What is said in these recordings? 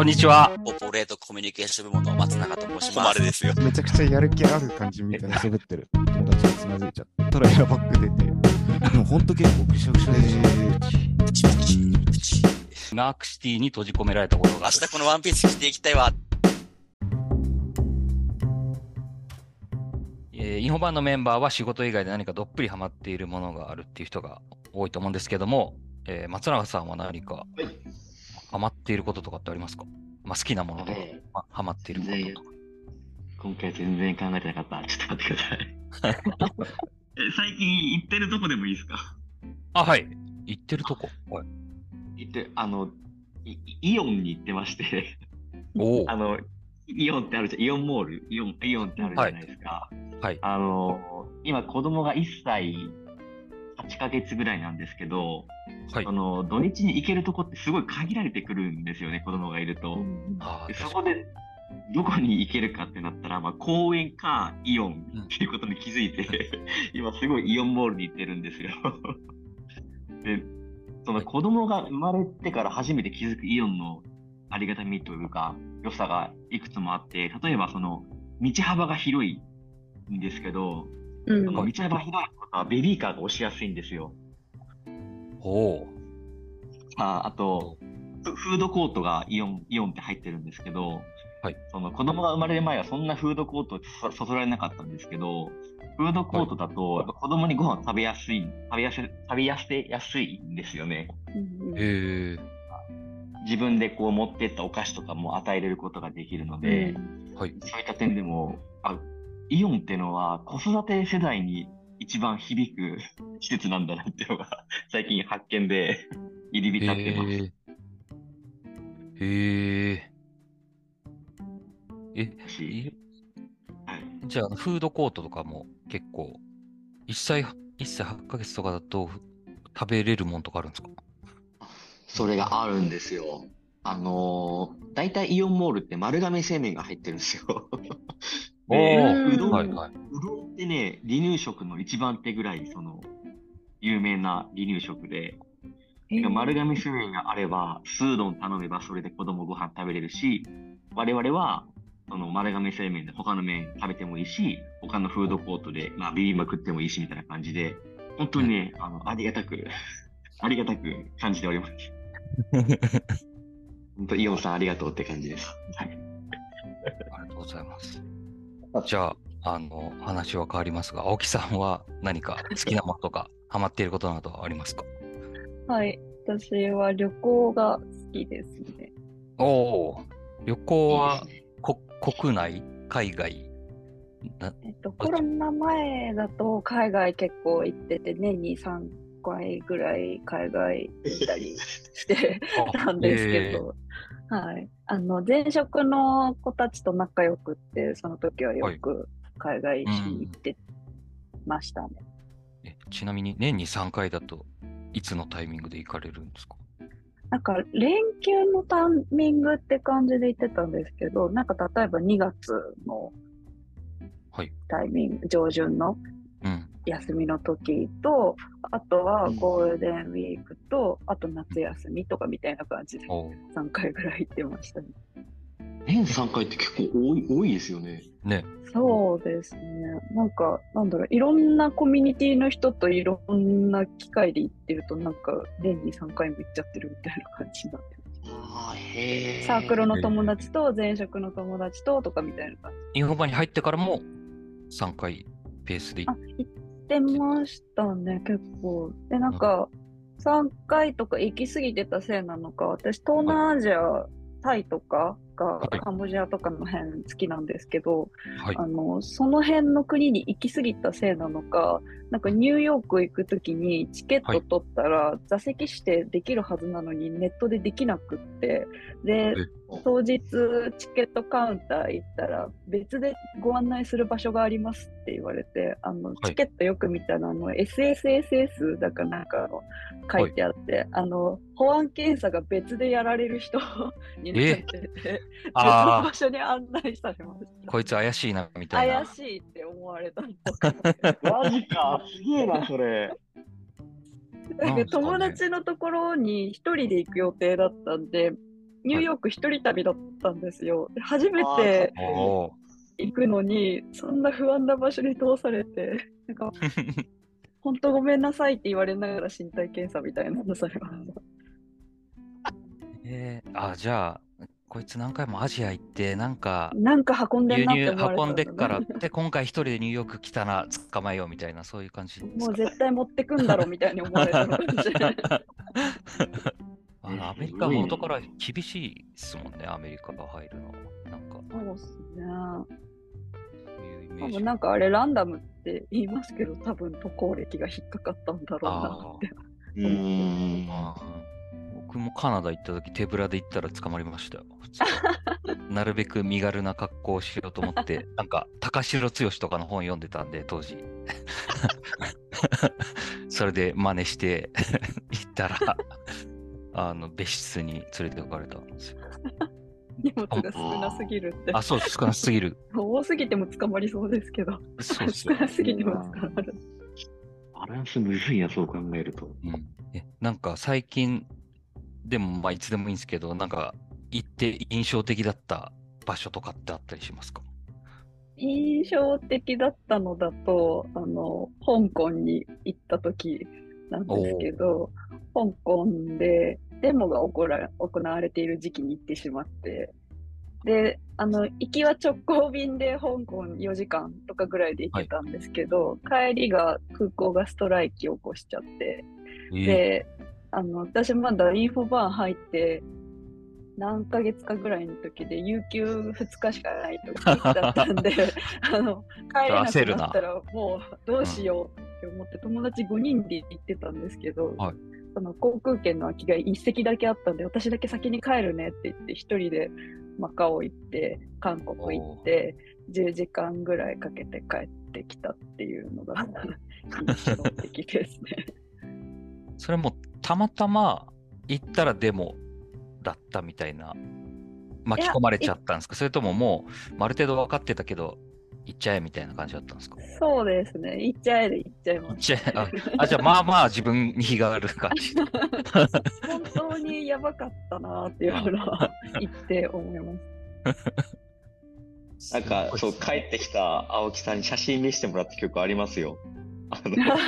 こんにちは。オポレートコミュニケーション部門の松永と申します。ですよ。めちゃくちゃやる気ある感じみたいな喋ってる友達がつまずいちゃったらエアバッグ出て、でもほんと結構ぐしゃぐしゃで。プチプチプチナークシティに閉じ込められたことが明ある。日このワンピース着ていきたいわ。えー、インフォバンのメンバーは仕事以外で何かどっぷりハマっているものがあるっていう人が多いと思うんですけども、えー松永さんは何かハマっていることとかってありますか？まあ、好きなものとか、えまあ、ハマっていることとか。今回全然考えてなかった。ちょっと待ってください。え最近行ってるとこでもいいですか？あ、はい。行ってるとこ。はい、行って、あの、イイオンに行ってまして、おお。あの、イオンってあるじゃん、イオンモール、イオン、イオンってあるじゃないですか。はい。あの、今子供が1歳8ヶ月ぐらいなんですけど、はいあ。の、土日に行けるとこってすごい限られてくるんですよね、子供がいると。でそこでどこに行けるかってなったら、まあ、公園かイオンっていうことに気づいて、今すごいイオンモールに行ってるんですよ。で、その子供が生まれてから初めて気づくイオンのありがたみというか、良さがいくつもあって、例えばその道幅が広いんですけど、うんその道幅広いことはベビーカーが押しやすいんですよ。おお。ああと、フフードコートがイオン、イオンって入ってるんですけど、はいその子供が生まれる前はそんなフードコートそそそられなかったんですけど、フードコートだと、子供にご飯食べやすい、食べやすい、食べやすやすいんですよね。うんへえ。自分でこう持ってったお菓子とかも与えれることができるので、はい。そういった点でも、あ、イオンってのは子育て世代に一番響く施設なんだなっていうのが 最近発見で入り浸ってます。へえ。へえ。じゃあ、フードコートとかも結構、1歳、1歳8ヶ月とかだと食べれるもんとかあるんですか？それがあるんですよ。あのー、大体イオンモールって丸亀製麺が入ってるんですよ。うどん、はいはい。うどんってね、離乳食の一番手ぐらい、その、有名な離乳食で、え丸亀製麺があれば、スードン頼めばそれで子供ご飯食べれるし、我々は、その丸亀製麺で他の麺食べてもいいし、他のフードコートで、まあ、ビビンバ食ってもいいしみたいな感じで、本当にね、あの、ありがたく、ありがたく感じております。本当、イオンさんありがとうって感じです。はい。ありがとうございます。じゃあ、あの、話は変わりますが、青木さんは何か好きなものとか、ハマっていることなどはありますか？はい。私は旅行が好きですね。おお、旅行はこ国内、海外？なえっと、コロナ前だと海外結構行ってて、年に3回ぐらい海外行ったりしてたんですけど、はい。あの、前職の子たちと仲良くって、その時はよく海外に行ってましたね。えちなみに年に3回だといつのタイミングで行かれるんですか？なんか連休のタイミングって感じで言ってたんですけど、なんか例えば2月のはいタイミング、上旬のうん。休みの時と、あとはゴールデンウィークと、あと夏休みとかみたいな感じでおう3回ぐらい行ってましたね。年3回って結構多い、多いですよね。ね。そうですね。なんか、なんだろう、いろんなコミュニティの人といろんな機会で行ってると、なんか年に3回も行っちゃってるみたいな感じになってます。サークルの友達と前職の友達ととかみたいな感じ。インフォバに入ってからも3回ペースで行あっ、行ってましたね、結構。で、なんか、3回とか行き過ぎてたせいなのか、私、東南アジア、タイとかが、はい。カンボジアとかの辺好きなんですけど、はい。あの、その辺の国に行き過ぎたせいなのか、なんかニューヨーク行くときにチケット取ったら座席指定できるはずなのにネットでできなくって、で、当日チケットカウンター行ったら別でご案内する場所がありますって言われて、あの、い。チケットよく見たら、あの、SSSS だかなんかの書いてあって、あの、保安検査が別でやられる人になってて、あ場所に案内されましこいつ怪しいな、みたいな怪。しいって思われたの。マジか、すげえな、それ。なんか友達のところに一人で行く予定だったんで、ニューヨーク一人旅だったんですよ。で初めておー行くのに、そんな不安な場所に通されて、なんか、本当ごめんなさいって言われながら身体検査みたいなのされました。えー、あ、じゃあ、こいつ何回もアジア行って、なんか、なんか運んで輸んなって入思われた運んでっから、ねで、今回一人でニューヨーク来たな、捕まえようみたいな、そういう感じですかもう絶対持ってくんだろみたいに思われたのかもしれない。あのアメリカは元から厳しいですもんね、アメリカが入るのは。なんか、そうっすね。多分なんかあれランダムって言いますけど、多分渡航歴が引っかかったんだろうなって。うーん。僕もカナダ行った時手ぶらで行ったら捕まりましたよ。普通になるべく身軽な格好をしようと思って、なんか高城剛とかの本読んでたんで、当時。それで真似して行ったら、あの別室に連れて行かれたんですよ。荷物が少なすぎるって。あ、そうです、少なすぎる。多すぎても捕まりそうですけど、そう少なすぎても捕まる。バランスむずいな、そう考えると。うん、えなんか最近、でもまあいつでもいいんですけど、なんか行って印象的だった場所とかってあったりしますか？印象的だったのだと、あの、香港に行った時なんですけど、香港でデモが行わ行われている時期に行ってしまって、で、あの、行きは直行便で香港4時間とかぐらいで行けたんですけど、帰りが空港がストライキを起こしちゃって、えで、あの、私まだインフォバーン入って、何ヶ月かぐらいの時で、有給2日しかない時だったんで、あの、帰れなくななったらもうどうしよう。って思って、友達5人で行ってたんですけど、はい。その航空券の空きが1席だけあったんで、私だけ先に帰るねって言って、一人でマカオ行って、韓国行って、10時間ぐらいかけて帰ってきたっていうのが 印象的ですね。それもたまたま行ったらデモだったみたいな巻き込まれちゃったんですか？それとももうある程度分かってたけど行っちゃえみたいな感じだったんですか？そうですね。行っちゃえで行っちゃいます。行っちゃえああじゃあまあまあ自分に非がある感じ本当にやばかったなっていうのは言って思います。なんか、そう、帰ってきた青木さんに写真見せてもらった曲ありますよ。あの、なんか、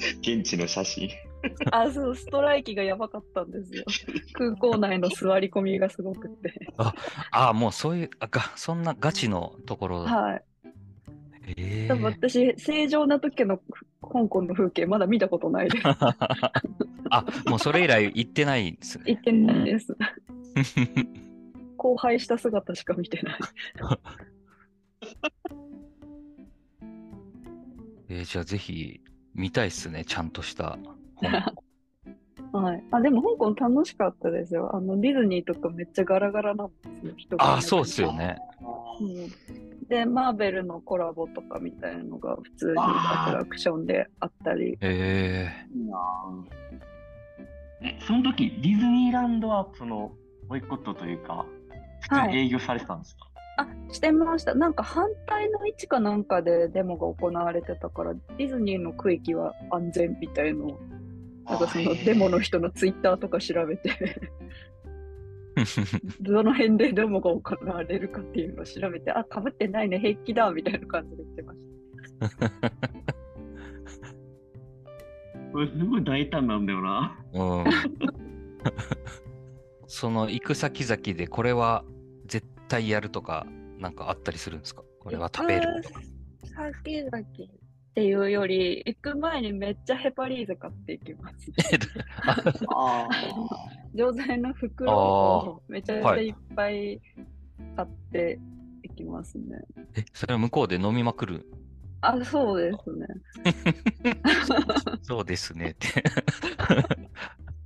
現地の写真。あ、そう、ストライキがやばかったんですよ。空港内の座り込みがすごくて。ああもうそういうあがそんなガチのところはい。ええ多分私、正常な時の香港の風景まだ見たことないです。あもうそれ以来行ってないですね行ってないです。荒廃した姿しか見てない。えーじゃあぜひ見たいっすねちゃんとした。本。はい。あ、でも香港楽しかったですよ。あの、ディズニーとかめっちゃガラガラなんですよ。人が。あそうっすよね。うん。で、マーベルのコラボとかみたいなのが普通にアトラクションであったり。ええ、その時、ディズニーランドは、その、ボイコットというか、普通に営業されてたんですか、あ、してました。なんか反対の位置かなんかでデモが行われてたから、ディズニーの区域は安全みたいのを、なんかそのデモの人のツイッターとか調べて、どの辺でデモが行われるかっていうのを調べて、あ、かぶってないね、平気だ、みたいな感じで言ってました。これすごい大胆なんだよな。うん その行く先々でこれは絶対やるとかなんかあったりするんですか？これは食べるとか。先々っていうより、行く前にめっちゃヘパリーゼ買っていきます。あ 錠剤の袋をめちゃめちゃいっぱい買っていきますね。え、それは向こうで飲みまくる？あ、そうですね。そうですねって。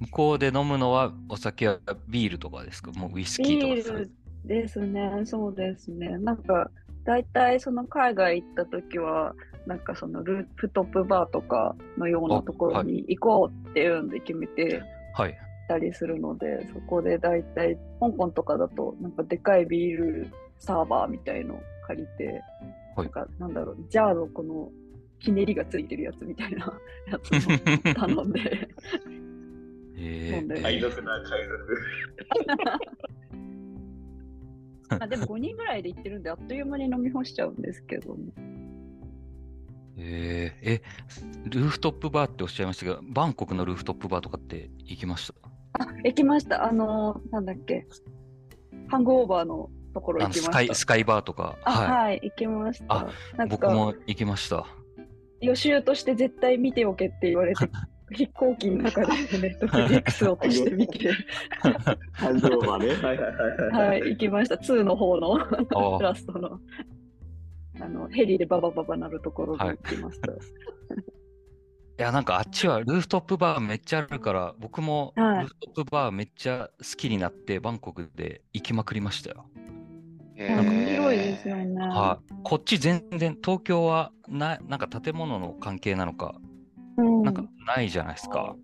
向こうで飲むのはお酒はビールとかですか？もうウイスキーとかビールですね、そうですね。なんか、大体その海外行った時は、なんかそのループトップバーとかのようなところに行こうっていうんで決めてはい。たりするので、そこで大体、香港とかだと、なんかでかいビールサーバーみたいのを借りて、はいなんか、なんだろう、ジャーのこのひねりがついてるやつみたいな やつを頼んで、え飲んで海賊だ、海賊。あでも5人ぐらいで行ってるんで、あっという間に飲み干しちゃうんですけども。えーえ、ルーフトップバーっておっしゃいましたけど、バンコクのルーフトップバーとかって行きました？あ、行きました。あのーなんだっけ。ハングオーバーのところあのスカイ行きました。スカイバーとか。あ、ははい、行きました。僕か、も行きました。予習として絶対見ておけって言われて、飛行機の中で ネットフリックスを落として見て、ハンドオーバーね。はいはいはい。はい、行きました。2の方のあラストの。あのヘリでババババなるところに行きました。いや、なんかあっちはルーフトップバーめっちゃあるから、僕もルはいーフトップバーめっちゃ好きになって、バンコクで行きまくりましたよ。面白いですよね。はい。こっち全然、東京はな、なんか建物の関係なのか、うんなんかないじゃないですか。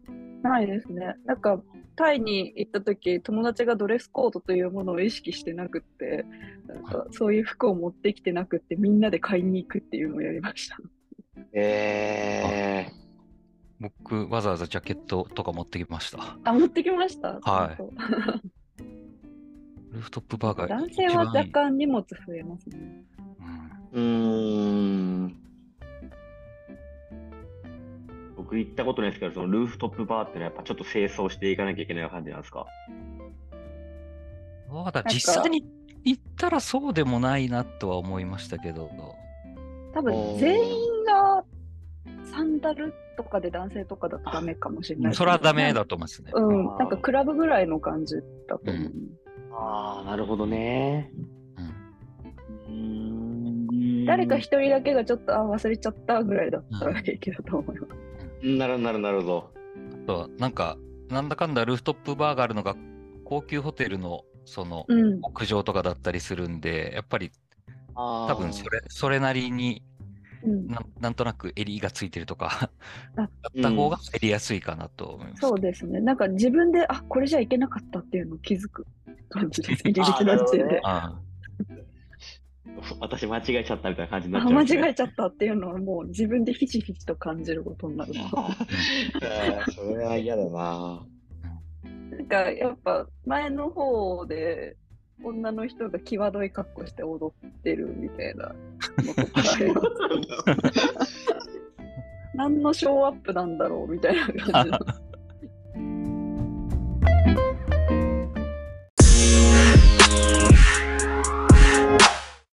ないですね。なんか、タイに行った時、友達がドレスコードというものを意識してなくって、なんかそういう服を持ってきてなくって、みんなで買いに行くっていうのをやりました。え僕、わざわざジャケットとか持ってきました。あ、持ってきました？はいルーフトップバーが男性は若干荷物増えますね。うんうーん。僕行ったことないですけど、そのルーフトップバーってのはやっぱちょっと清掃していかなきゃいけない感じなんですか？そうだ実際に行ったらそうでもないなとは思いましたけど。多分全員がサンダルとかで男性とかだとダメかもしれないね。それはダメだと思いますね。うん、なんかクラブぐらいの感じだと思う。ああ、なるほどね。うんうーん誰か一人だけがちょっとあ忘れちゃったぐらいだったら平気だと思います。なるほど、なるほど、なるほど。あとはなんか、なんだかんだルーフトップバーがあるのが高級ホテルのそのうん、屋上とかだったりするんで、やっぱり多多分それそれなりにうん、なんなんとなく襟がついてるとか、あだった方が入りやすいかなと思います。そうですね。なんか自分で、あこれじゃいけなかったっていうのを気づく感じです。入り口の時点で。あ 私間違えちゃったみたいな感じになっあちゃうね間違えちゃったっていうのはもう自分でひしひしと感じることになる。えーそれは嫌だな。なんかやっぱ前の方で女の人が際どい格好して踊ってるみたいな 何のショーアップなんだろうみたいな感じの